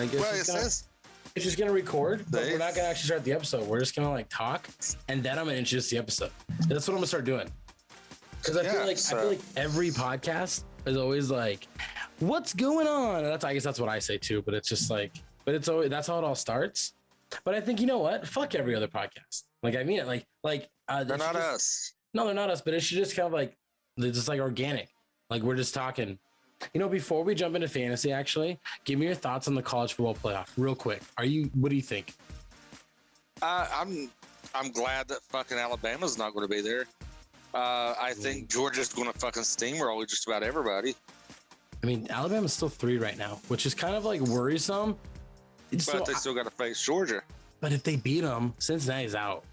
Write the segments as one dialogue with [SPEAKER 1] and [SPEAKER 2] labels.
[SPEAKER 1] Like it's
[SPEAKER 2] Well, it
[SPEAKER 1] just gonna,
[SPEAKER 2] says
[SPEAKER 1] it's just gonna record, but we're not gonna actually start the episode. We're just gonna like talk, and then I'm gonna introduce the episode. That's what I'm gonna start doing. Because I feel
[SPEAKER 2] Yeah,
[SPEAKER 1] like I feel like every podcast is always like, "What's going on?" And that's I guess that's what I say too. But it's just like, but it's always that's how it all starts. But I think you know what? Fuck every other podcast. Like I mean it. Like like uh,
[SPEAKER 2] they're not
[SPEAKER 1] just-
[SPEAKER 2] us.
[SPEAKER 1] No, they're not us. But it should just kind of like they're just like organic. Like we're just talking. You know, before we jump into fantasy, actually, give me your thoughts on the college football playoff, real quick. Are you? What do you think?
[SPEAKER 2] Uh, I'm I'm glad that fucking Alabama's not going to be there. Uh, I think Georgia's going to fucking steamroll just about everybody.
[SPEAKER 1] I mean, Alabama's still three right now, which is kind of like worrisome.
[SPEAKER 2] But
[SPEAKER 1] So,
[SPEAKER 2] they still got to face Georgia.
[SPEAKER 1] but if they beat them, Cincinnati's out.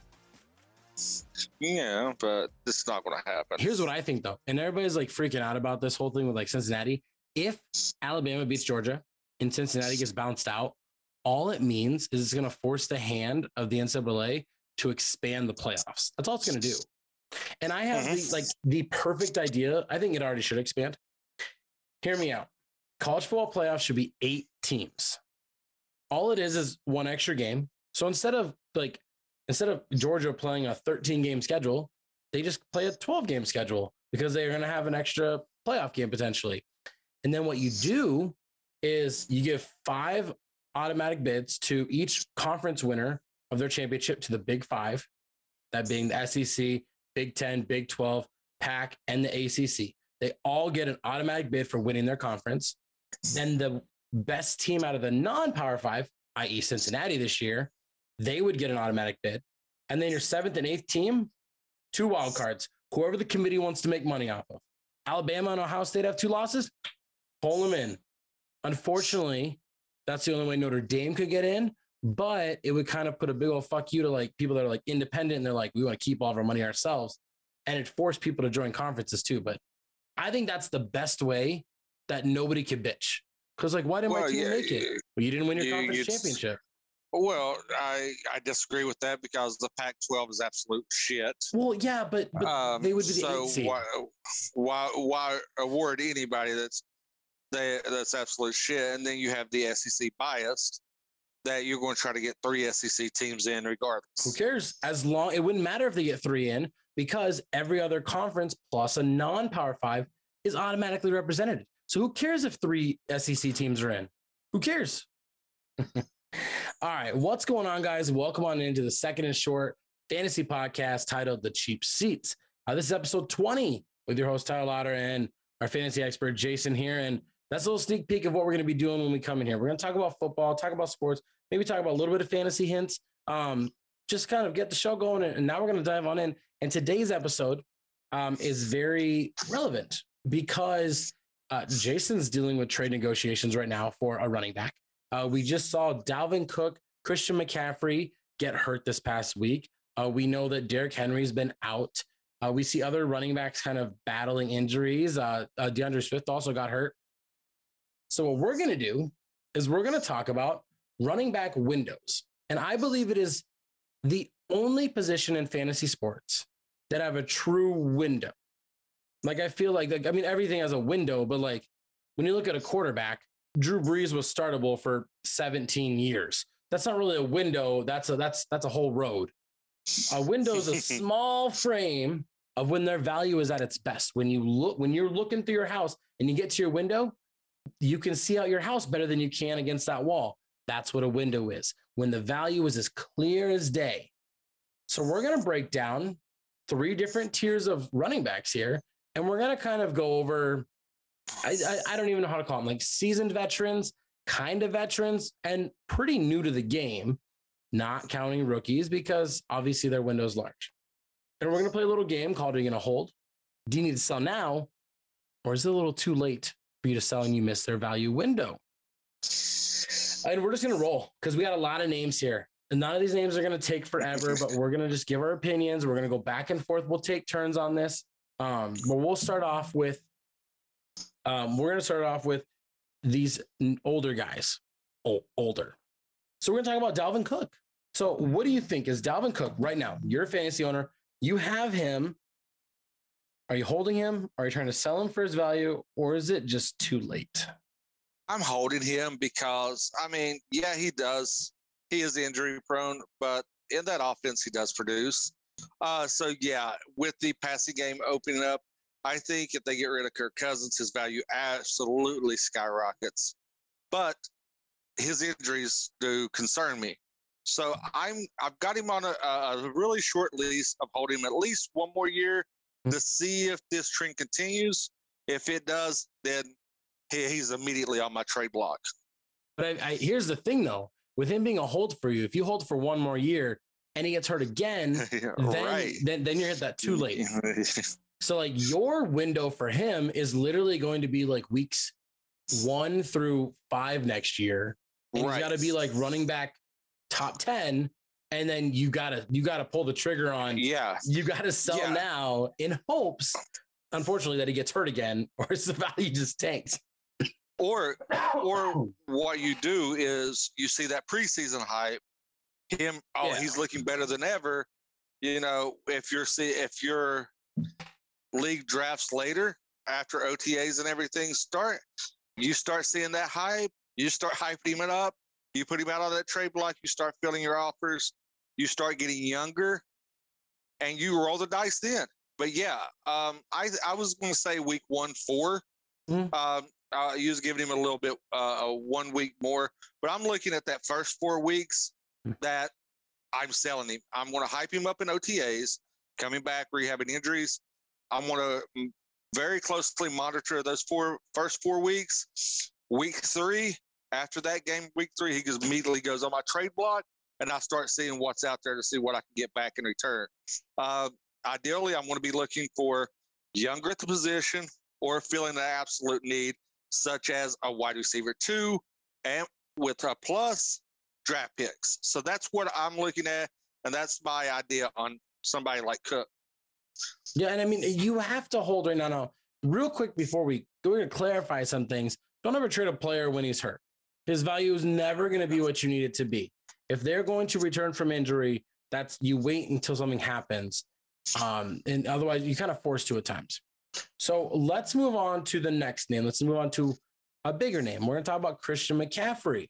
[SPEAKER 2] Yeah, but this is not going to happen.
[SPEAKER 1] Here's what I think though, and everybody's like freaking out about this whole thing with like Cincinnati. If Alabama beats Georgia and Cincinnati gets bounced out, all it means is it's going to force the hand of the NCAA to expand the playoffs. That's all it's going to do. And I have the,
[SPEAKER 2] Mhm.
[SPEAKER 1] like the perfect idea. I think it already should expand. Hear me out. College football playoffs should be eight teams. All it is is one extra game. So instead of like instead of Georgia playing a 13 game schedule, they just play a 12 game schedule because they're going to have an extra playoff game potentially. And then what you do is you give five automatic bids to each conference winner of their championship to the Big Five, that being the SEC, Big 10, Big 12, PAC, and the ACC. They all get an automatic bid for winning their conference. Then the best team out of the non Power Five, i.e., Cincinnati this year, they would get an automatic bid. And then your seventh and eighth team, two wild cards, whoever the committee wants to make money off of. Alabama and Ohio State have two losses, pull them in. Unfortunately, that's the only way Notre Dame could get in, but it would kind of put a big old fuck you to like people that are like independent and they're like, we want to keep all of our money ourselves. And it forced people to join conferences too. But I think that's the best way that nobody could bitch. Because like, why didn't my team
[SPEAKER 2] yeah,
[SPEAKER 1] make it? Well, you didn't win your
[SPEAKER 2] you-
[SPEAKER 1] conference championship.
[SPEAKER 2] Well, I I disagree with that because the Pac-12 is absolute shit.
[SPEAKER 1] Well, yeah, but, but
[SPEAKER 2] Um,
[SPEAKER 1] they would be the
[SPEAKER 2] so why, why why award anybody that's they, that's absolute shit, and then you have the SEC biased that you're going to try to get three SEC teams in regardless.
[SPEAKER 1] Who cares? As long it wouldn't matter if they get three in because every other conference plus a non-power five is automatically represented. So who cares if three SEC teams are in? Who cares? All right, what's going on, guys? Welcome on into the second and short fantasy podcast titled "The Cheap Seats." Uh, this is episode 20 with your host Tyler Lauder and our fantasy expert Jason here, and that's a little sneak peek of what we're going to be doing when we come in here. We're going to talk about football, talk about sports, maybe talk about a little bit of fantasy hints, um, just kind of get the show going. And now we're going to dive on in. And today's episode um, is very relevant because uh, Jason's dealing with trade negotiations right now for a running back. Uh, we just saw Dalvin Cook, Christian McCaffrey get hurt this past week. Uh, we know that Derrick Henry's been out. Uh, we see other running backs kind of battling injuries. Uh, uh, DeAndre Swift also got hurt. So, what we're going to do is we're going to talk about running back windows. And I believe it is the only position in fantasy sports that have a true window. Like, I feel like, like, I mean, everything has a window, but like when you look at a quarterback, Drew Brees was startable for 17 years. That's not really a window. That's a that's that's a whole road. A window is a small frame of when their value is at its best. When you look when you're looking through your house and you get to your window, you can see out your house better than you can against that wall. That's what a window is. When the value is as clear as day. So we're going to break down three different tiers of running backs here and we're going to kind of go over I, I, I don't even know how to call them like seasoned veterans, kind of veterans, and pretty new to the game, not counting rookies because obviously their window's large. And we're going to play a little game called Are You Going to Hold? Do you need to sell now? Or is it a little too late for you to sell and you miss their value window? And we're just going to roll because we got a lot of names here. And none of these names are going to take forever, but we're going to just give our opinions. We're going to go back and forth. We'll take turns on this. Um, but we'll start off with um, we're going to start off with these older guys, o- older. So we're going to talk about Dalvin Cook. So what do you think is Dalvin Cook right now? You're a fantasy owner. You have him. Are you holding him? Are you trying to sell him for his value, or is it just too late?
[SPEAKER 2] I'm holding him because I mean, yeah, he does. He is injury prone, but in that offense, he does produce. Uh, so yeah, with the passing game opening up, I think if they get rid of Kirk Cousins, his value absolutely skyrockets. But his injuries do concern me. So I'm I've got him on a, a really short lease of holding him at least one more year hmm. to see if this trend continues. If it does, then he, he's immediately on my trade block.
[SPEAKER 1] But I, I, here's the thing, though, with him being a hold for you, if you hold for one more year and he gets hurt again,
[SPEAKER 2] Yeah,
[SPEAKER 1] then,
[SPEAKER 2] right.
[SPEAKER 1] then then you're hit that too late. So like your window for him is literally going to be like weeks one through five next year. And he's
[SPEAKER 2] Right.
[SPEAKER 1] got to be like running back top 10. And then you gotta you gotta pull the trigger on
[SPEAKER 2] yeah,
[SPEAKER 1] you gotta sell
[SPEAKER 2] Yeah.
[SPEAKER 1] now in hopes, unfortunately, that he gets hurt again, or his value just tanks.
[SPEAKER 2] or or what you do is you see that preseason hype, him oh
[SPEAKER 1] Yeah.
[SPEAKER 2] he's looking better than ever. You know, if you're see if your league drafts later after OTAs and everything start, you start seeing that hype. You start hyping him up. You put him out on that trade block. You start filling your offers. You start getting younger, and you roll the dice then. But yeah, um, I I was going to say week one four.
[SPEAKER 1] Mhm.
[SPEAKER 2] Um, uh, you was giving him a little bit uh, a one week more, but I'm looking at that first four weeks
[SPEAKER 1] Mm.
[SPEAKER 2] that I'm selling him. I'm going to hype him up in OTAs, coming back, rehabbing injuries. I'm going to very closely monitor those four first four weeks. Week three, after that game, week three, he goes immediately goes on my trade block, and I start seeing what's out there to see what I can get back in return. Uh, ideally, I'm going to be looking for younger at the position or feeling the absolute need, such as a wide receiver two, and with a plus draft picks. So that's what I'm looking at, and that's my idea on somebody like Cook.
[SPEAKER 1] Yeah, and I mean, you have to hold right now. Now, real quick before we go to clarify some things, don't ever trade a player when he's hurt. His value is never going to be what you need it to be. If they're going to return from injury, that's you wait until something happens. Um, and otherwise, you kind of forced to at times. So let's move on to the next name. Let's move on to a bigger name. We're going to talk about Christian McCaffrey.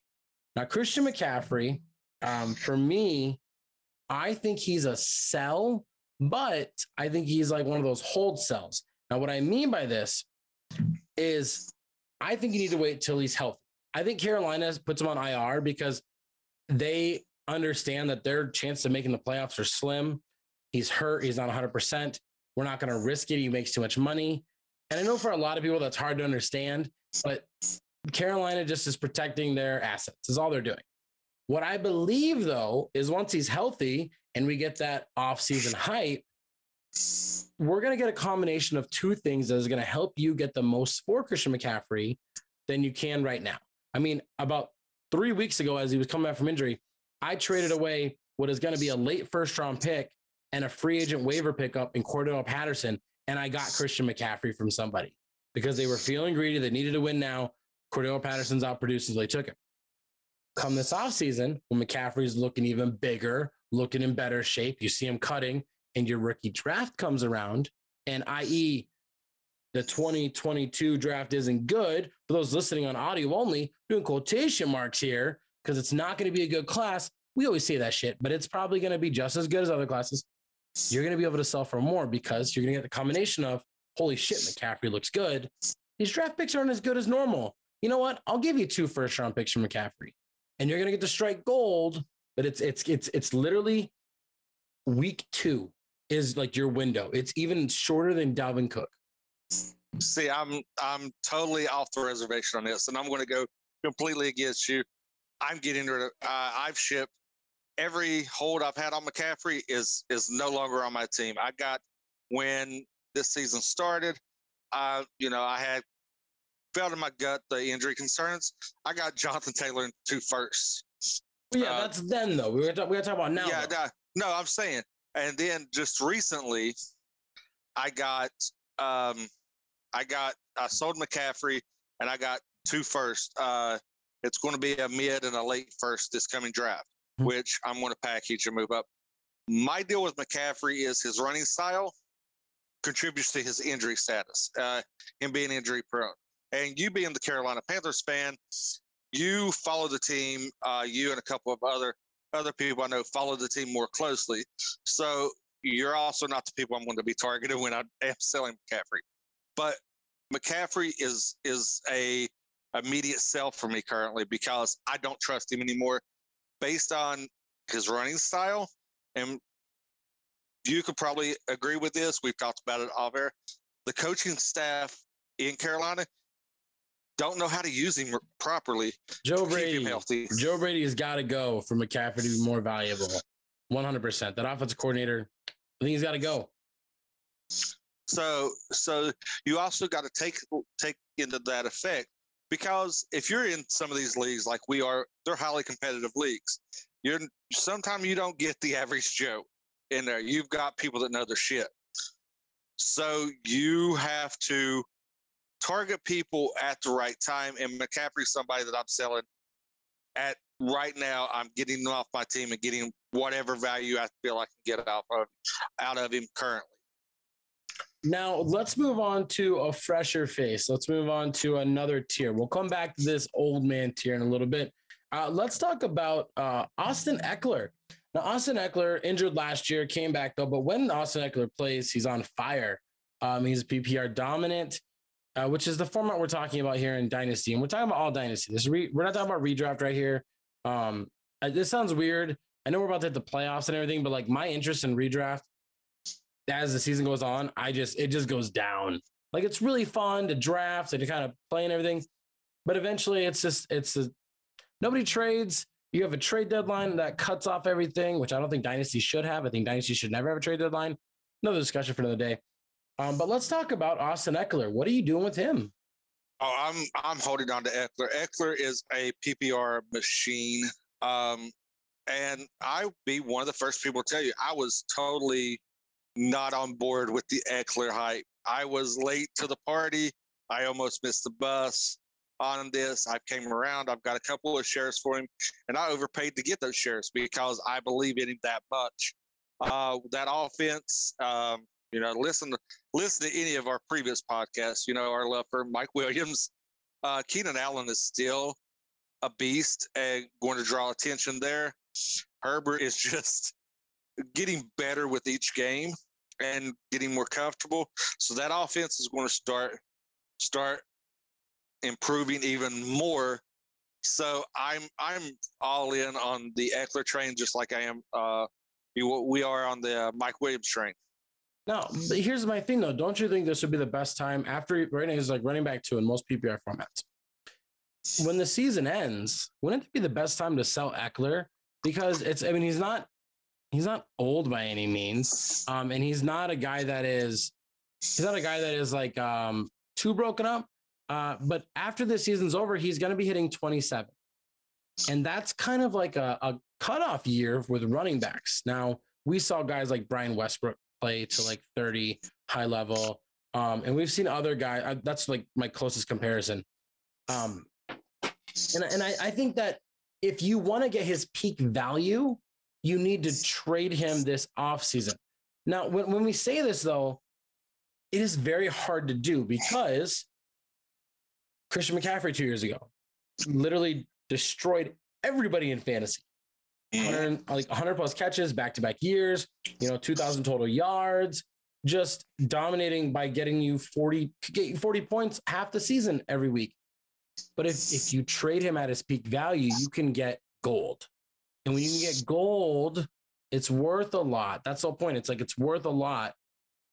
[SPEAKER 1] Now, Christian McCaffrey, um, for me, I think he's a sell, but I think he's like one of those hold cells. Now, what I mean by this is I think you need to wait till he's healthy. I think Carolina puts him on IR because they understand that their chance of making the playoffs are slim. He's hurt. He's not 100%. We're not going to risk it. He makes too much money. And I know for a lot of people that's hard to understand, but Carolina just is protecting their assets, is all they're doing. What I believe, though, is once he's healthy and we get that offseason hype, we're going to get a combination of two things that is going to help you get the most for Christian McCaffrey than you can right now. I mean, about three weeks ago, as he was coming back from injury, I traded away what is going to be a late first round pick and a free agent waiver pickup in Cordell Patterson, and I got Christian McCaffrey from somebody because they were feeling greedy. They needed to win now. Cordell Patterson's out producing, so they took him. Come this offseason, when McCaffrey's looking even bigger, looking in better shape, you see him cutting, and your rookie draft comes around, and i.e., the 2022 draft isn't good. For those listening on audio only, doing quotation marks here because it's not going to be a good class. We always say that shit, but it's probably going to be just as good as other classes. You're going to be able to sell for more because you're going to get the combination of holy shit, McCaffrey looks good. These draft picks aren't as good as normal. You know what? I'll give you two first round picks from McCaffrey, and you're going to get to strike gold. But it's it's it's it's literally week two is like your window. It's even shorter than Dalvin Cook.
[SPEAKER 2] See, I'm I'm totally off the reservation on this, and I'm going to go completely against you. I'm getting rid of. Uh, I've shipped every hold I've had on McCaffrey is is no longer on my team. I got when this season started. Uh, you know, I had felt in my gut the injury concerns. I got Jonathan Taylor in two firsts.
[SPEAKER 1] Well, yeah,
[SPEAKER 2] Uh,
[SPEAKER 1] that's then though. We were we got to talk about now.
[SPEAKER 2] yeah, no, no, I'm saying. And then just recently, I got um, I got I sold McCaffrey and I got two first. Uh, it's going to be a mid and a late first this coming draft,
[SPEAKER 1] Hmm.
[SPEAKER 2] which I'm going to package and move up. My deal with McCaffrey is his running style contributes to his injury status, uh, him being injury prone. And you being the Carolina Panthers fan, you follow the team. Uh, you and a couple of other other people I know follow the team more closely. So you're also not the people I'm going to be targeted when I am selling McCaffrey. But McCaffrey is is a immediate sell for me currently because I don't trust him anymore based on his running style. And you could probably agree with this. We've talked about it all there. The coaching staff in Carolina don't know how to use him properly.
[SPEAKER 1] Joe Brady, healthy. Joe Brady has got to go for McCaffrey to be more valuable. 100%. That offensive coordinator, I think he's got to go.
[SPEAKER 2] So, so you also got to take take into that effect because if you're in some of these leagues like we are, they're highly competitive leagues. You're sometimes you don't get the average Joe in there. You've got people that know their shit. So you have to target people at the right time. And McCaffrey's somebody that I'm selling at right now. I'm getting off my team and getting whatever value I feel I can get out of out of him currently.
[SPEAKER 1] Now let's move on to a fresher face. Let's move on to another tier. We'll come back to this old man tier in a little bit. Uh, let's talk about uh, Austin Ekeler. Now, Austin Ekeler injured last year, came back though. But when Austin Ekeler plays, he's on fire. Um, he's PPR dominant uh, which is the format we're talking about here in Dynasty. And we're talking about all Dynasty. This re- we're not talking about redraft right here. Um, this sounds weird. I know we're about to hit the playoffs and everything, but like my interest in redraft as the season goes on, I just it just goes down. Like it's really fun to draft and to kind of play and everything, but eventually it's just it's a, nobody trades. You have a trade deadline that cuts off everything, which I don't think Dynasty should have. I think Dynasty should never have a trade deadline. Another discussion for another day. Um, but let's talk about Austin Ekeler. What are you doing with him?
[SPEAKER 2] Oh, I'm I'm holding on to Ekeler. Ekeler is a PPR machine. Um, and I'll be one of the first people to tell you I was totally not on board with the Ekeler hype. I was late to the party. I almost missed the bus on this. I came around. I've got a couple of shares for him, and I overpaid to get those shares because I believe in him that much. Uh, that offense, um, you know, listen to listen to any of our previous podcasts. You know, our love for Mike Williams, uh, Keenan Allen is still a beast and going to draw attention there. Herbert is just getting better with each game and getting more comfortable. So that offense is going to start start improving even more. So I'm I'm all in on the Ekeler train, just like I am. Uh, we are on the uh, Mike Williams train.
[SPEAKER 1] Now, here's my thing though. Don't you think this would be the best time after right now is like running back two in most PPR formats? When the season ends, wouldn't it be the best time to sell Ekeler? Because it's I mean, he's not he's not old by any means. Um, and he's not a guy that is he's not a guy that is like um too broken up. Uh, but after the season's over, he's gonna be hitting 27. And that's kind of like a, a cutoff year with running backs. Now, we saw guys like Brian Westbrook play to like 30 high level. Um, and we've seen other guys. I, that's like my closest comparison. Um, and and I, I think that if you want to get his peak value, you need to trade him this off season. Now, when, when we say this though, it is very hard to do because Christian McCaffrey two years ago literally destroyed everybody in fantasy. 100, like 100 plus catches back to back years, you know, 2,000 total yards, just dominating by getting you 40, 40 points half the season every week. But if, if you trade him at his peak value, you can get gold. And when you can get gold, it's worth a lot. That's the point. It's like it's worth a lot.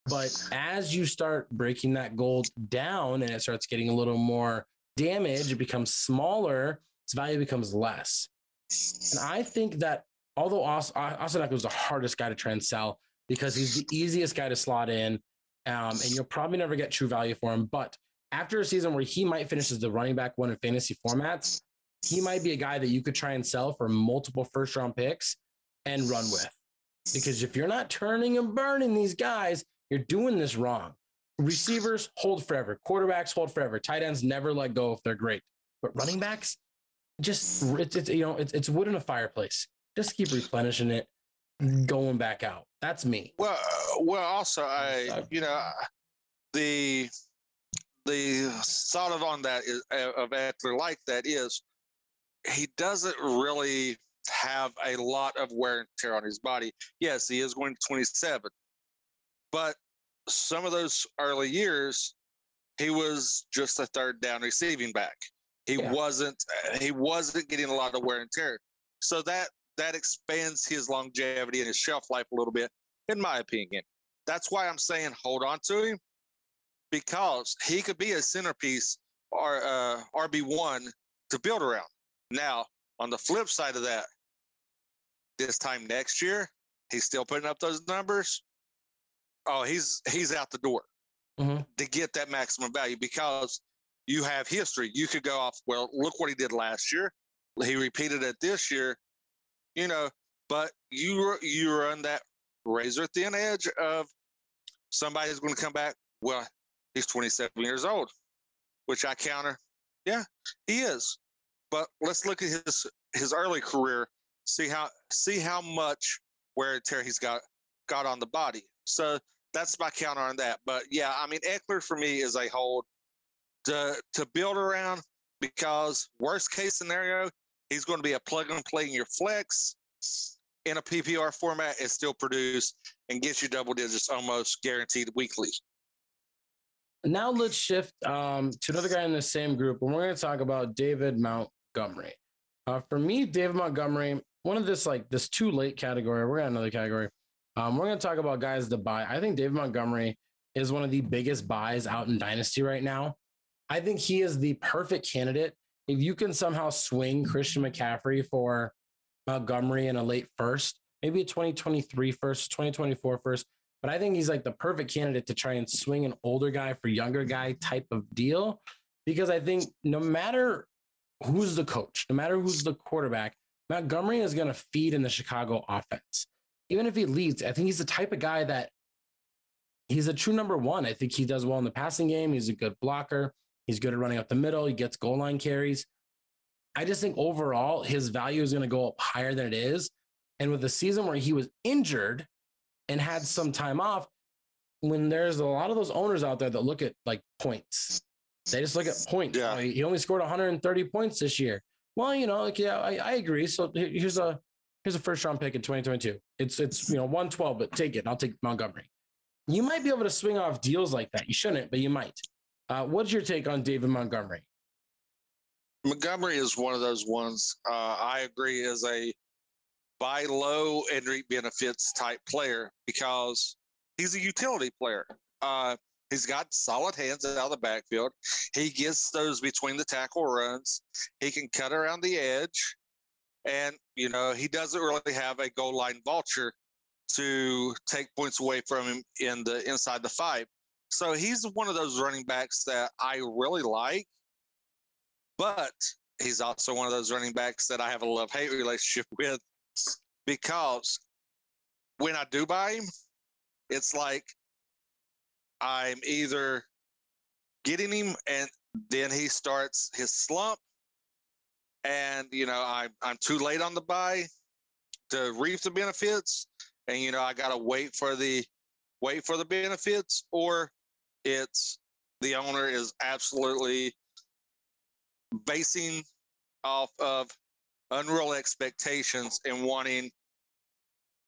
[SPEAKER 1] But as you start breaking that gold down and it starts getting a little more damage, it becomes smaller, its value becomes less. And I think that although Austin Ekeler was the hardest guy to try and sell because he's the easiest guy to slot in, um, and you'll probably never get true value for him. But after a season where he might finish as the running back one in fantasy formats, he might be a guy that you could try and sell for multiple first round picks and run with. Because if you're not turning and burning these guys, you're doing this wrong. Receivers hold forever, quarterbacks hold forever, tight ends never let go if they're great. But running backs, just it's, it's you know it's, it's wood in a fireplace just keep replenishing it going back out that's me
[SPEAKER 2] well well also i you know the the thought of on that is uh, of Ekeler like that is he doesn't really have a lot of wear and tear on his body. Yes, he is going to 27, but some of those early years, he was just a third down receiving back. He yeah. wasn't he wasn't getting a lot of wear and tear. So that that expands his longevity and his shelf life a little bit, in my opinion. That's why I'm saying hold on to him because he could be a centerpiece or uh, RB one to build around. Now, on the flip side of that, this time next year, he's still putting up those numbers. Oh, he's he's out the door mm-hmm. to get that maximum value because you have history. You could go off. Well, look what he did last year. He repeated it this year. You know, but you you run that razor thin edge of somebody's going to come back. Well, he's 27 years old, which I counter. Yeah, he is. But let's look at his his early career. See how see how much wear and tear he's got got on the body. So that's my counter on that. But yeah, I mean Ekeler for me is a hold to to build around because worst case scenario, he's going to be a plug and play in your flex in a PPR format and still produce and get you double digits almost guaranteed weekly.
[SPEAKER 1] Now let's shift um, to another guy in the same group, and we're going to talk about David Montgomery. Uh, for me, David Montgomery, one of this like this too late category. We're got another category. Um, we're going to talk about guys to buy. I think David Montgomery is one of the biggest buys out in Dynasty right now. I think he is the perfect candidate. If you can somehow swing Christian McCaffrey for Montgomery in a late first, maybe a 2023 first, 2024 first, but I think he's like the perfect candidate to try and swing an older guy for younger guy type of deal. Because I think no matter who's the coach, no matter who's the quarterback, Montgomery is going to feed in the Chicago offense. Even if he leads, I think he's the type of guy that he's a true number one. I think he does well in the passing game. He's a good blocker. He's good at running up the middle. He gets goal line carries. I just think overall his value is going to go up higher than it is. And with the season where he was injured and had some time off, when there's a lot of those owners out there that look at like points, they just look at points. Yeah. he only scored 130 points this year. Well, you know, like yeah, I, I agree. So here's a here's a first round pick in 2022. It's it's you know 112, but take it. I'll take Montgomery. You might be able to swing off deals like that. You shouldn't, but you might. Uh, what's your take on David Montgomery?
[SPEAKER 2] Montgomery is one of those ones. Uh, I agree is a buy low and reap benefits type player because he's a utility player. Uh, he's got solid hands out of the backfield. He gets those between the tackle runs. He can cut around the edge, and you know he doesn't really have a goal line vulture to take points away from him in the inside the five. So he's one of those running backs that I really like, but he's also one of those running backs that I have a love hate relationship with because when I do buy him, it's like I'm either getting him and then he starts his slump and you know I'm I'm too late on the buy to reap the benefits and you know I got to wait for the wait for the benefits or it's the owner is absolutely basing off of unreal expectations and wanting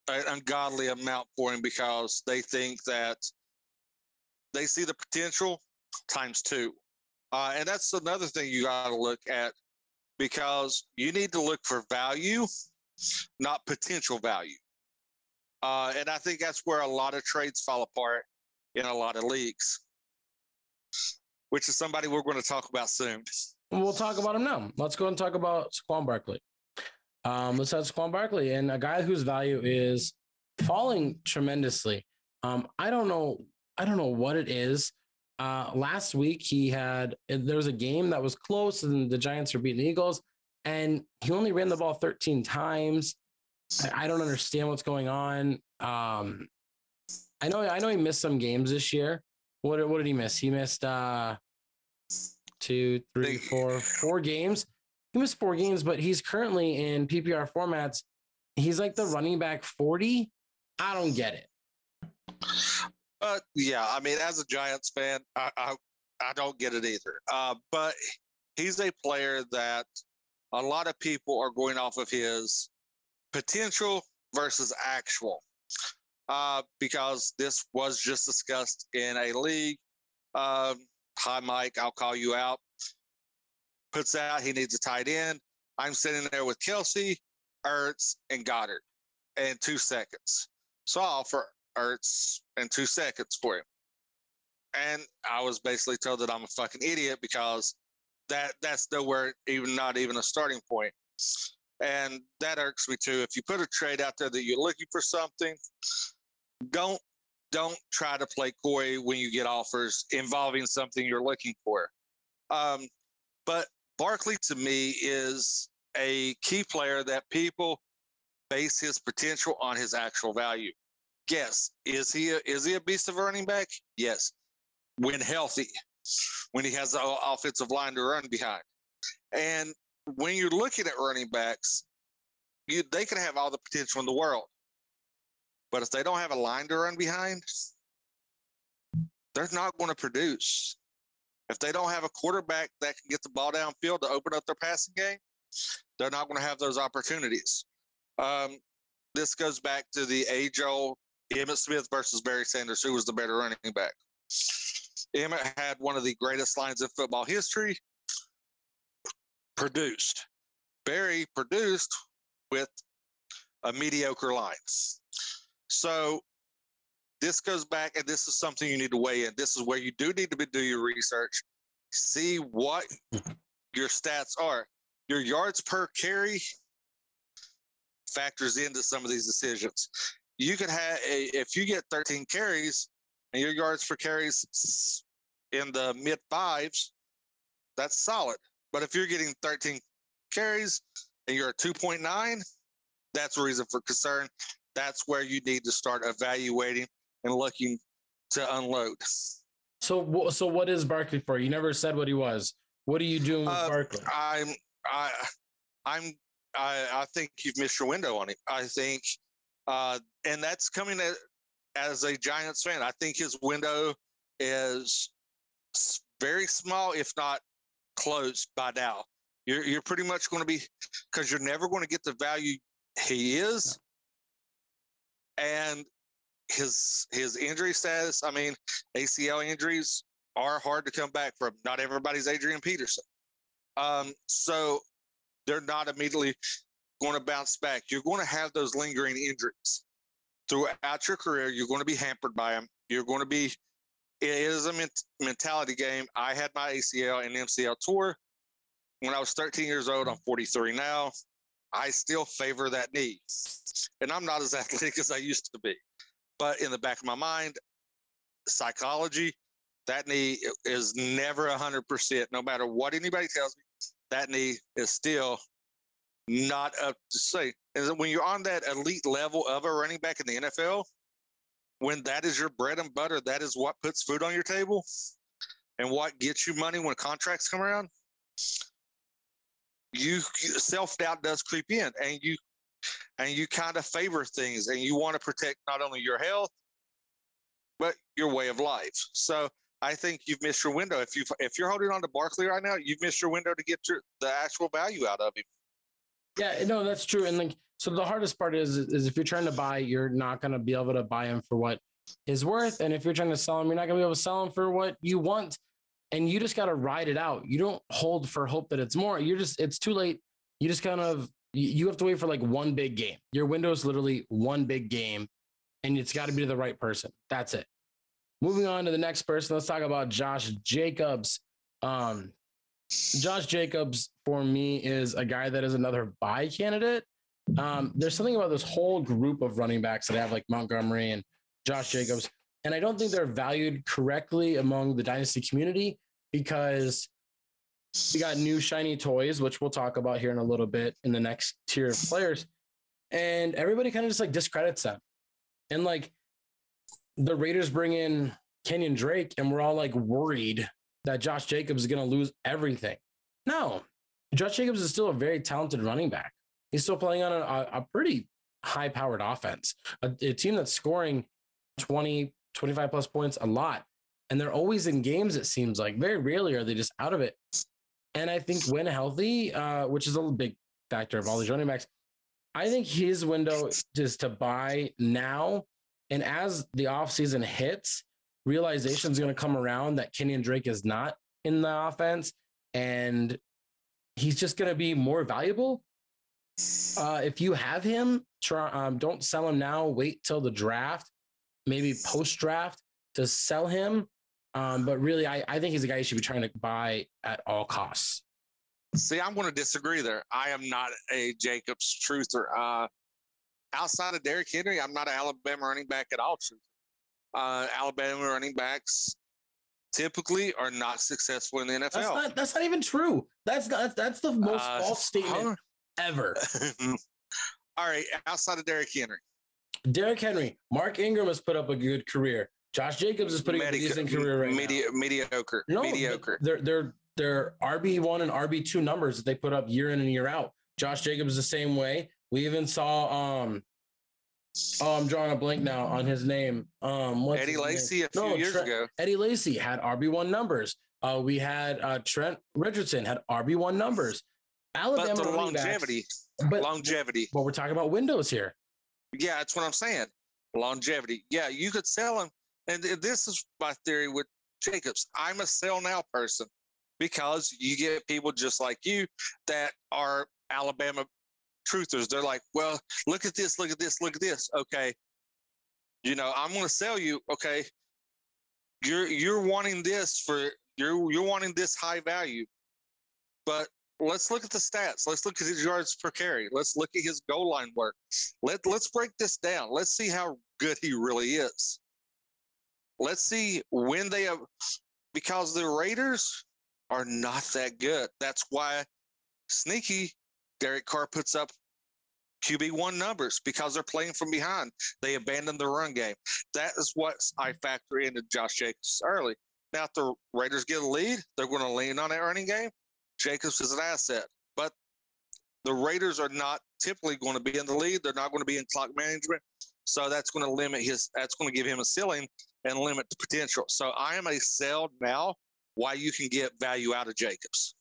[SPEAKER 2] an ungodly amount for him because they think that they see the potential times two. Uh, and that's another thing you got to look at because you need to look for value, not potential value. Uh, and I think that's where a lot of trades fall apart in a lot of leagues which is somebody we're going to talk about soon.
[SPEAKER 1] We'll talk about him now. Let's go and talk about Saquon Barkley. Um, let's have Saquon Barkley and a guy whose value is falling tremendously. Um, I don't know. I don't know what it is. Uh, last week he had there was a game that was close and the Giants were beating the Eagles, and he only ran the ball 13 times. I, I don't understand what's going on. Um, I know I know he missed some games this year, what what did he miss? He missed uh two, three, four, four games. He missed four games, but he's currently in PPR formats. He's like the running back 40. I don't get it.
[SPEAKER 2] Uh, yeah, I mean, as a Giants fan, I, I I don't get it either. Uh, but he's a player that a lot of people are going off of his potential versus actual. Uh, because this was just discussed in a league. Um, hi, Mike, I'll call you out. Puts out he needs a tight end. I'm sitting there with Kelce, Ertz, and Goedert in two seconds. So I offer Ertz in two seconds for him. And I was basically told that I'm a fucking idiot because that that's nowhere even not even a starting point. And that irks me too. If you put a trade out there that you're looking for something, don't don't try to play coy when you get offers involving something you're looking for. Um, but Barkley to me is a key player that people base his potential on his actual value. Yes, is he a, is he a beast of running back? Yes, when healthy, when he has the offensive line to run behind, and when you're looking at running backs, you they can have all the potential in the world, but if they don't have a line to run behind, they're not going to produce. If they don't have a quarterback that can get the ball downfield to open up their passing game, they're not going to have those opportunities. Um, this goes back to the age old Emmitt Smith versus Barry Sanders, who was the better running back. Emmitt had one of the greatest lines in football history, produced. Barry produced with a mediocre line. So this goes back, and this is something you need to weigh in. This is where you do need to do your research, see what your stats are. Your yards per carry factors into some of these decisions. You could have a, if you get 13 carries and your yards per carries in the mid fives, that's solid. But if you're getting 13 carries and you're a 2.9, that's a reason for concern. That's where you need to start evaluating and looking to unload.
[SPEAKER 1] So, so what is Barkley for? You never said what he was. What are you doing with uh, Barkley?
[SPEAKER 2] I'm, I, I'm, I, I think you've missed your window on him. I think, uh, and that's coming as, as a Giants fan. I think his window is very small, if not closed by now. You're, you're pretty much going to be, because you're never going to get the value he is. And his his injury status. I mean, ACL injuries are hard to come back from. Not everybody's Adrian Peterson. Um, so they're not immediately going to bounce back. You're going to have those lingering injuries throughout your career. You're going to be hampered by them. You're going to be. It is a mentality game. I had my ACL and MCL tour when I was 13 years old. I'm 43 now. I still favor that knee, and I'm not as athletic as I used to be. But in the back of my mind, psychology, that knee is never 100%. No matter what anybody tells me, that knee is still not up to say. And when you're on that elite level of a running back in the NFL, when that is your bread and butter, that is what puts food on your table and what gets you money when contracts come around. You, self doubt does creep in, and you and you kind of favor things and you want to protect not only your health but your way of life. So I think you've missed your window. If you if you're holding on to Barkley right now, you've missed your window to get your, the actual value out of him.
[SPEAKER 1] Yeah, no, that's true. And like, so the hardest part is is if you're trying to buy, you're not going to be able to buy him for what is worth, and if you're trying to sell him, you're not going to be able to sell him for what you want. And you just got to ride it out. You don't hold for hope that it's more. You're just it's too late. You just kind of you have to wait for like one big game. Your window is literally one big game, and it's got to be the right person. That's it. Moving on to the next person, let's talk about Josh Jacobs. Um, Josh Jacobs for me is a guy that is another buy candidate. Um, there's something about this whole group of running backs that have like Montgomery and Josh Jacobs, and I don't think they're valued correctly among the dynasty community because we got new shiny toys, which we'll talk about here in a little bit in the next tier of players. And everybody kind of just like discredits them. And like the Raiders bring in Kenyan Drake, and we're all like worried that Josh Jacobs is going to lose everything. No, Josh Jacobs is still a very talented running back. He's still playing on a, a pretty high powered offense, a, a team that's scoring 20, 25 plus points a lot. and they're always in games. It seems like very rarely are they just out of it. And I think when healthy, uh, which is a big factor of all these running backs, I think his window is to buy now. And as the offseason hits, realization is going to come around that Kenyan Drake is not in the offense and he's just going to be more valuable. Uh, if you have him, try, um, don't sell him now. Wait till the draft, maybe post draft to sell him. Um, but really, I, I think he's a guy you should be trying to buy at all costs.
[SPEAKER 2] See, I'm going to disagree there. I am not a Jacobs truther. Uh, outside of Derrick Henry, I'm not an Alabama running back at all. Uh, Alabama running backs typically are not successful in the NFL.
[SPEAKER 1] That's not, that's not even true. That's not, that's the most uh, false statement ever.
[SPEAKER 2] all right, outside of Derrick Henry.
[SPEAKER 1] Derrick Henry, Mark Ingram has put up a good career. Josh Jacobs is putting up a decent career right
[SPEAKER 2] medi- now. Mediocre.
[SPEAKER 1] No,
[SPEAKER 2] mediocre.
[SPEAKER 1] They're they're they're RB one and RB two numbers that they put up year in and year out. Josh Jacobs the same way. We even saw um oh I'm drawing a blank now on his name. Um
[SPEAKER 2] what's Eddie Lacy a few no, years
[SPEAKER 1] Trent,
[SPEAKER 2] ago.
[SPEAKER 1] Eddie Lacy had RB one numbers. Uh we had uh Trent Richardson had RB one numbers.
[SPEAKER 2] Alabama but the longevity. Backs, but longevity.
[SPEAKER 1] But we're talking about windows here.
[SPEAKER 2] Yeah, that's what I'm saying. Longevity. Yeah, you could sell him and this is my theory with Jacobs. I'm a sell now person because you get people just like you that are Alabama truthers. They're like, well, look at this, look at this, look at this. Okay. You know, I'm going to sell you. Okay. You're, you're wanting this for, you're, you're wanting this high value, but let's look at the stats. Let's look at his yards per carry. Let's look at his goal line work. Let, let's break this down. Let's see how good he really is. Let's see when they have, because the Raiders are not that good. That's why sneaky Derek Carr puts up QB1 numbers because they're playing from behind. They abandon the run game. That is what I factor into Josh Jacobs early. Now, if the Raiders get a lead, they're going to lean on that running game. Jacobs is an asset. But the Raiders are not typically going to be in the lead. They're not going to be in clock management. So that's going to limit his, that's going to give him a ceiling and limit the potential. So I am a sell now why you can get value out of Jacobs.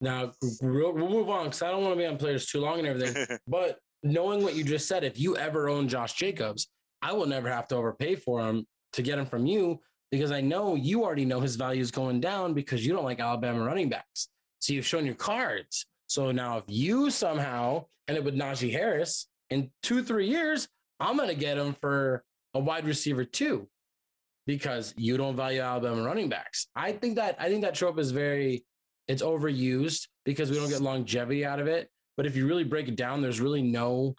[SPEAKER 1] Now we'll, we'll move on because I don't want to be on players too long and everything. but knowing what you just said, if you ever own Josh Jacobs, I will never have to overpay for him to get him from you because I know you already know his value is going down because you don't like Alabama running backs. So you've shown your cards. So now if you somehow end up with Najee Harris in two, three years, I'm going to get him for a wide receiver too, because you don't value Alabama running backs. I think that I think that trope is very it's overused because we don't get longevity out of it. But if you really break it down, there's really no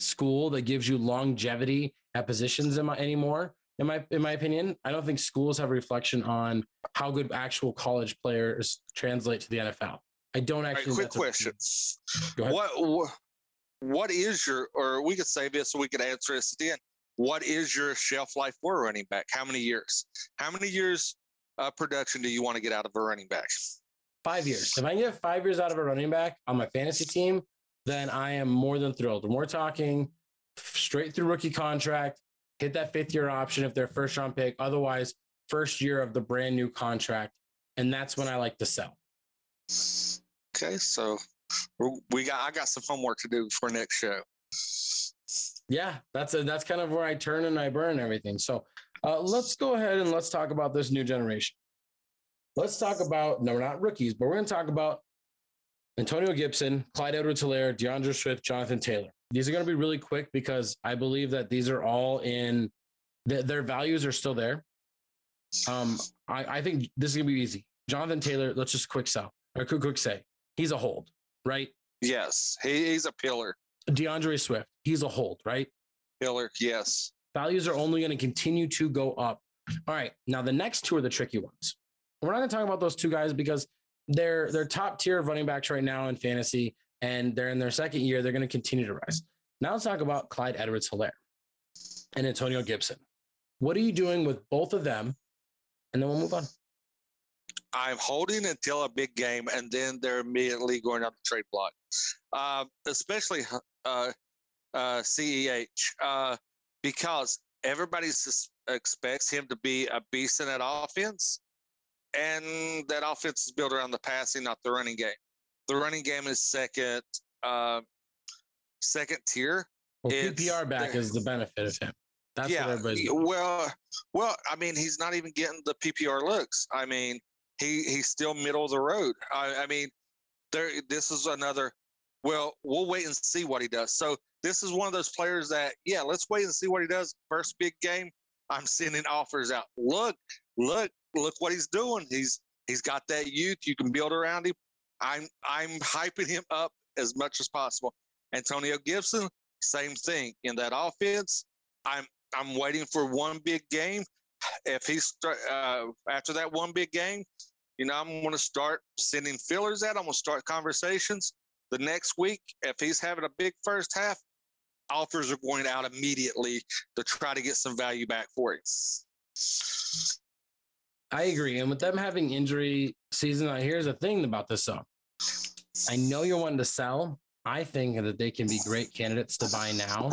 [SPEAKER 1] school that gives you longevity at positions anymore. In my in my opinion, I don't think schools have a reflection on how good actual college players translate to the NFL. I don't actually.
[SPEAKER 2] Right, quick question. What what is your or we could say this so we could answer this at the end what is your shelf life for a running back? How many years? How many years uh, production do you want to get out of a running back?
[SPEAKER 1] Five years. If I can get five years out of a running back on my fantasy team, then I am more than thrilled. We're talking straight through rookie contract, hit that fifth year option if they're first round pick. Otherwise, first year of the brand new contract. And that's when I like to sell.
[SPEAKER 2] Okay. So we got, I got some homework to do for next show
[SPEAKER 1] yeah, that's a, that's kind of where I turn and I burn everything. So uh, let's go ahead and let's talk about this new generation. Let's talk about no, we're not rookies, but we're going to talk about Antonio Gibson, Clyde Edwards-Helaire, DeAndre Swift, Jonathan Taylor. These are going to be really quick because I believe that these are all in th- their values are still there. Um, I, I think this is going to be easy. Jonathan Taylor, let's just quick sell or quick, quick say he's a hold, right?
[SPEAKER 2] Yes, he, he's a pillar.
[SPEAKER 1] DeAndre Swift, he's a hold, right?
[SPEAKER 2] Killer, yes.
[SPEAKER 1] Values are only going to continue to go up. All right. Now the next two are the tricky ones. We're not going to talk about those two guys because they're they're top tier running backs right now in fantasy, and they're in their second year. They're going to continue to rise. Now let's talk about Clyde Edwards-Helaire and Antonio Gibson. What are you doing with both of them? And then we'll move on.
[SPEAKER 2] I'm holding until a big game, and then they're immediately going up the trade block. Uh, especially uh, uh, CEH uh, because everybody sus- expects him to be a beast in that offense, and that offense is built around the passing, not the running game. The running game is second, uh, second tier.
[SPEAKER 1] Well,
[SPEAKER 2] It's
[SPEAKER 1] PPR back is the benefit of him. That's what
[SPEAKER 2] yeah, well, well, I mean, he's not even getting the PPR looks. I mean, he he's still middle of the road. I, I mean, there. This is another. Well, we'll wait and see what he does. So this is one of those players that, yeah, let's wait and see what he does. First big game, I'm sending offers out. Look, look, look what he's doing. He's he's got that youth. You can build around him. I'm I'm hyping him up as much as possible. Antonio Gibson, same thing in that offense. I'm I'm waiting for one big game. If he's uh, after that one big game, you know, I'm going to start sending fillers out. I'm going to start conversations. The next week, if he's having a big first half, offers are going out immediately to try to get some value back for it.
[SPEAKER 1] I agree. And with them having injury season, here's the thing about this song. I know you're wanting to sell. I think that they can be great candidates to buy now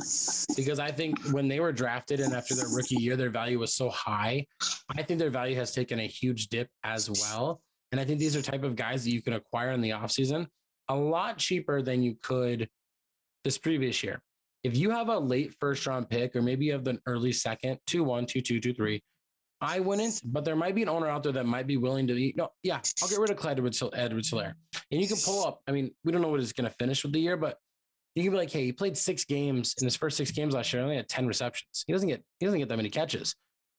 [SPEAKER 1] because I think when they were drafted and after their rookie year, their value was so high. I think their value has taken a huge dip as well. And I think these are type of guys that you can acquire in the offseason a lot cheaper than you could this previous year. If you have a late first round pick, or maybe you have an early second, two, one, two, two, two, three, I wouldn't, but there might be an owner out there that might be willing to eat. No, yeah, I'll get rid of Clyde Edwards Helaire. And you can pull up. I mean, we don't know what he's going to finish with the year, but you can be like, hey, he played six games in his first six games last year, only had 10 receptions. He doesn't get he doesn't get that many catches.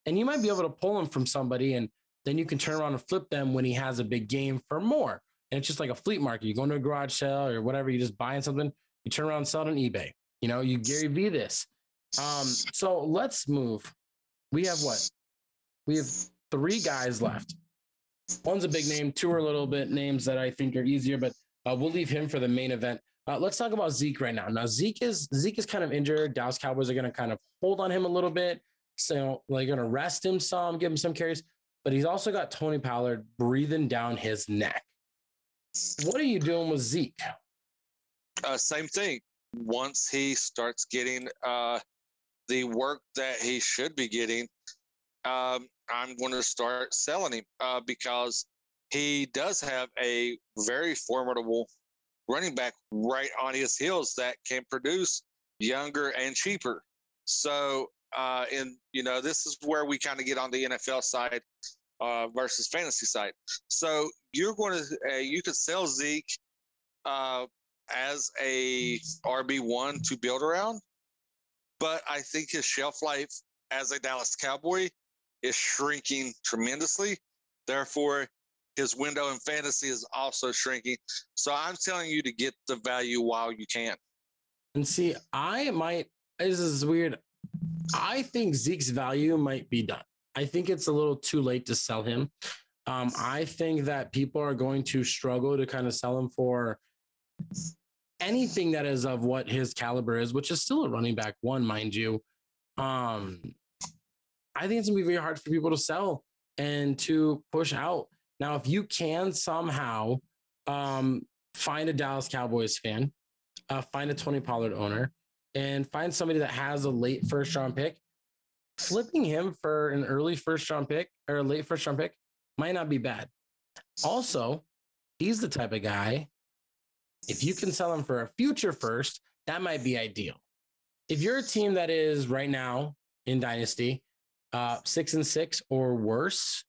[SPEAKER 1] And you might be able to pull him from somebody and then you can turn around and flip them when he has a big game for more. And it's just like a fleet market. You go into a garage sale or whatever, you're just buying something, you turn around and sell it on eBay. You know, you Gary V this. Um, so let's move. We have what? We have three guys left. One's a big name, two are a little bit names that I think are easier, but uh, we'll leave him for the main event. Uh, let's talk about Zeke right now. Now Zeke is Zeke is kind of injured. Dallas Cowboys are going to kind of hold on him a little bit, so they're going to rest him some, give him some carries. But he's also got Tony Pollard breathing down his neck. What are you doing with Zeke?
[SPEAKER 2] Uh, same thing. Once he starts getting uh, the work that he should be getting, um, I'm going to start selling him uh, because he does have a very formidable running back right on his heels that can produce younger and cheaper. So, uh, and you know, this is where we kind of get on the NFL side uh, versus fantasy side. So you're going to uh, you could sell Zeke uh, as a RB one to build around, but I think his shelf life as a Dallas Cowboy is shrinking tremendously. Therefore, his window in fantasy is also shrinking. So I'm telling you to get the value while you can.
[SPEAKER 1] And see, I might, this is weird. I think Zeke's value might be done. I think it's a little too late to sell him. Um, I think that people are going to struggle to kind of sell him for anything that is of what his caliber is, which is still a running back one, mind you. Um, I think it's gonna be very hard for people to sell and to push out. Now, if you can somehow um, find a Dallas Cowboys fan, uh, find a Tony Pollard owner, and find somebody that has a late first round pick, flipping him for an early first round pick or a late first round pick might not be bad. Also, he's the type of guy, if you can sell him for a future first, that might be ideal. If you're a team that is right now in Dynasty, uh, six and six or worse,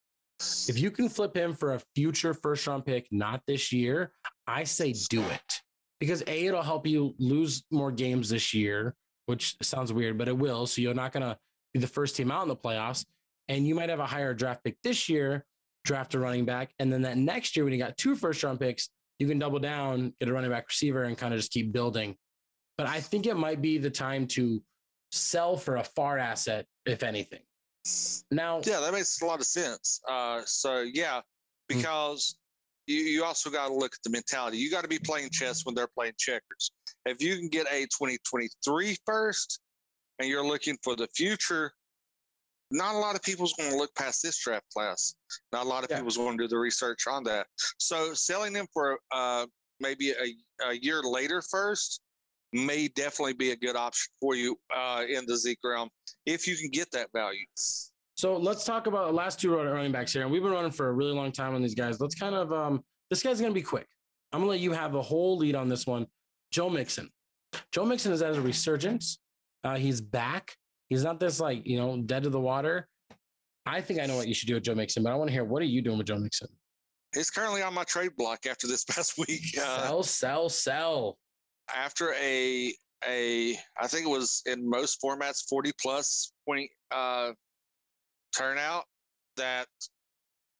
[SPEAKER 1] if you can flip him for a future first round pick, not this year, I say do it because A, it'll help you lose more games this year, which sounds weird, but it will. So you're not going to be the first team out in the playoffs. And you might have a higher draft pick this year, draft a running back. And then that next year, when you got two first round picks, you can double down, get a running back receiver, and kind of just keep building. But I think it might be the time to sell for a far asset, if anything. Now,
[SPEAKER 2] Yeah, that makes a lot of sense. Uh, so yeah, because you, you also got to look at the mentality. You got to be playing chess when they're playing checkers. If you can get a 2023 first and you're looking for the future, not a lot of people's going to look past this draft class. Not a lot of
[SPEAKER 1] Yeah.
[SPEAKER 2] people's going to do the research on that. So selling them for uh, maybe a, a year later first may definitely be a good option for you uh, in the Zeke realm if you can get that value.
[SPEAKER 1] So let's talk about the last two running backs here. And we've been running for a really long time on these guys. Let's kind of um this guy's gonna be quick. I'm gonna let you have a whole lead on this one. Joe Mixon. Joe Mixon is at a resurgence. Uh, he's back. He's not this like you know dead to the water. I think I know what you should do with Joe Mixon, but I want to hear what are you doing with Joe Mixon?
[SPEAKER 2] He's currently on my trade block after this past week.
[SPEAKER 1] Uh, sell, sell, sell.
[SPEAKER 2] After a a I think it was in most formats 40 plus point uh, turnout that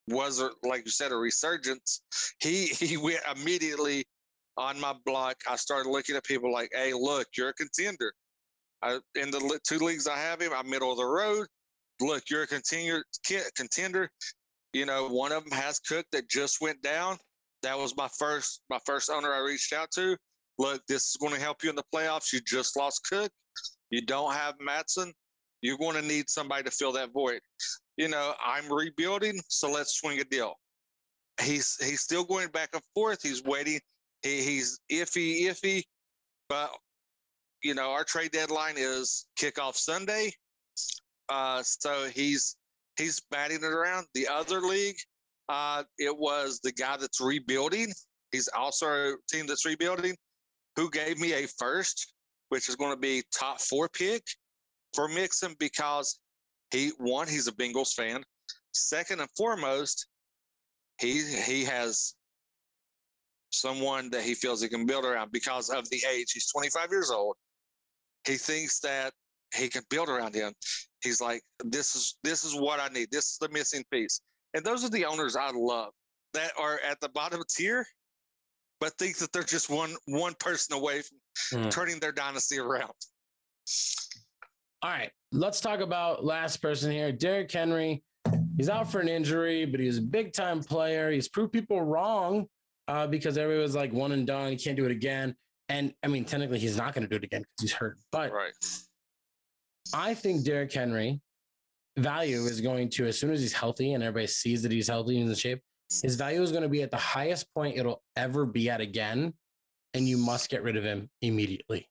[SPEAKER 2] was like you said a resurgence. He he went immediately on my block. I started looking at people like, "Hey, look, you're a contender." I, in the two leagues I have him, I'm middle of the road. Look, you're a contender. Contender. You know, one of them has Cook that just went down. That was my first my first owner I reached out to. Look, this is going to help you in the playoffs. You just lost Cook. You don't have Mattison. You're going to need somebody to fill that void. You know, I'm rebuilding, so let's swing a deal. He's he's still going back and forth. He's waiting. He, he's iffy, iffy, but you know, our trade deadline is kickoff Sunday. Uh, so he's he's batting it around. The other league, uh, it was the guy that's rebuilding. He's also a team that's rebuilding, who gave me a first, which is going to be top four pick for Mixon because he one he's a Bengals fan. Second and foremost, he he has someone that he feels he can build around because of the age. He's 25 years old. He thinks that he can build around him. He's like, this is this is what I need. This is the missing piece. And those are the owners I love that are at the bottom tier, but think that they're just one one person away from mm. turning their dynasty around.
[SPEAKER 1] All right, let's talk about last person here, Derrick Henry. He's out for an injury, but he's a big time player. He's proved people wrong uh, because everybody was like one and done. He can't do it again. And I mean, technically, he's not going to do it again because he's hurt. But
[SPEAKER 2] right.
[SPEAKER 1] I think Derrick Henry value is going to, as soon as he's healthy and everybody sees that he's healthy and in shape, his value is going to be at the highest point it'll ever be at again. And you must get rid of him immediately.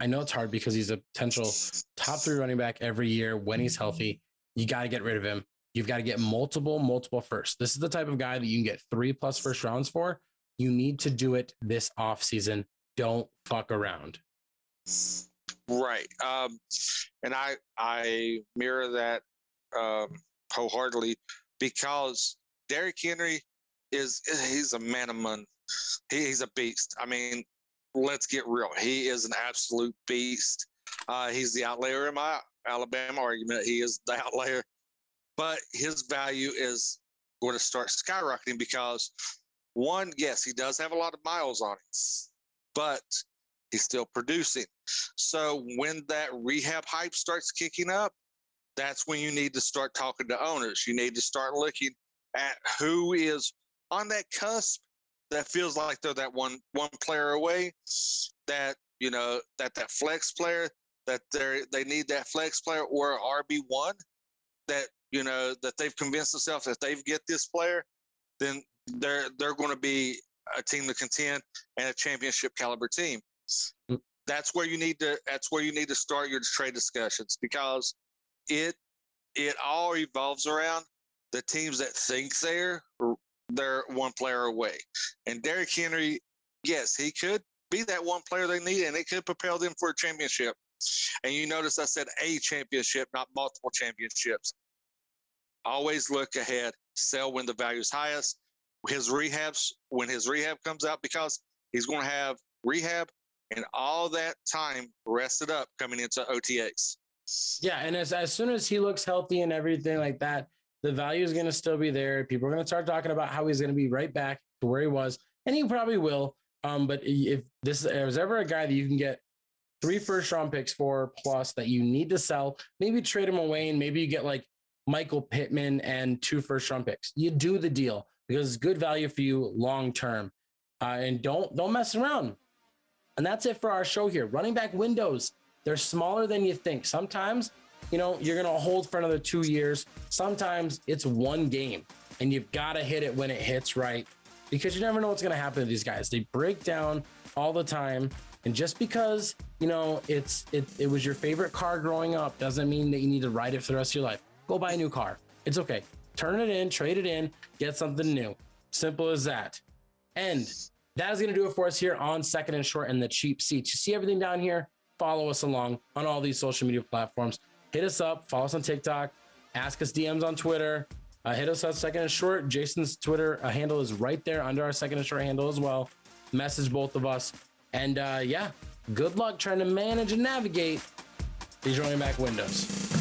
[SPEAKER 1] I know it's hard because he's a potential top three running back every year when he's healthy. You got to get rid of him. You've got to get multiple, multiple first. This is the type of guy that you can get three plus first rounds for. You need to do it this off season. Don't fuck around.
[SPEAKER 2] Right. Um, and I I mirror that um, wholeheartedly because Derrick Henry is he's a man among he, he's a beast. I mean, let's get real. He is an absolute beast. Uh, he's the outlier in my Alabama argument. He is the outlier, but his value is going to start skyrocketing because one, yes, he does have a lot of miles on it, but he's still producing. So when that rehab hype starts kicking up, that's when you need to start talking to owners. You need to start looking at who is on that cusp that feels like they're that one one player away. That you know that that flex player that they they need that flex player or RB one that you know that they've convinced themselves that they've get this player, then they're they're going to be a team to contend and a championship caliber team. Mm. That's where you need to. That's where you need to start your trade discussions because it it all revolves around the teams that think they're they're one player away. And Derrick Henry, yes, he could be that one player they need, and it could propel them for a championship. And you notice I said a championship, not multiple championships. Always look ahead, sell when the value is highest. His rehabs, when his rehab comes out, because he's going to have rehab and all that time rested up coming into OTAs.
[SPEAKER 1] Yeah, and as as soon as he looks healthy and everything like that, the value is going to still be there. People are going to start talking about how he's going to be right back to where he was, and he probably will. Um, but if this is ever a guy that you can get three first round picks for plus that you need to sell, maybe trade him away, and maybe you get like Michael Pittman and two first round picks. You do the deal because it's good value for you long term, uh, and don't don't mess around. And that's it for our show here. Running back windows, they're smaller than you think. Sometimes you know, you're going to hold for another two years. Sometimes it's one game and you've got to hit it when it hits right because you never know what's going to happen to these guys. They break down all the time. And just because you know it's it, it was your favorite car growing up doesn't mean that you need to ride it for the rest of your life. Go buy a new car. It's okay. Turn it in, trade it in, get something new. Simple as that. And that is going to do it for us here on Second and Short and the Cheap Seats. You see everything down here? Follow us along on all these social media platforms. Hit us up, follow us on TikTok, ask us DMs on Twitter, uh, hit us on Second and Short. Jason's Twitter uh, handle is right there under our Second and Short handle as well. Message both of us. And uh, yeah, good luck trying to manage and navigate these running back windows.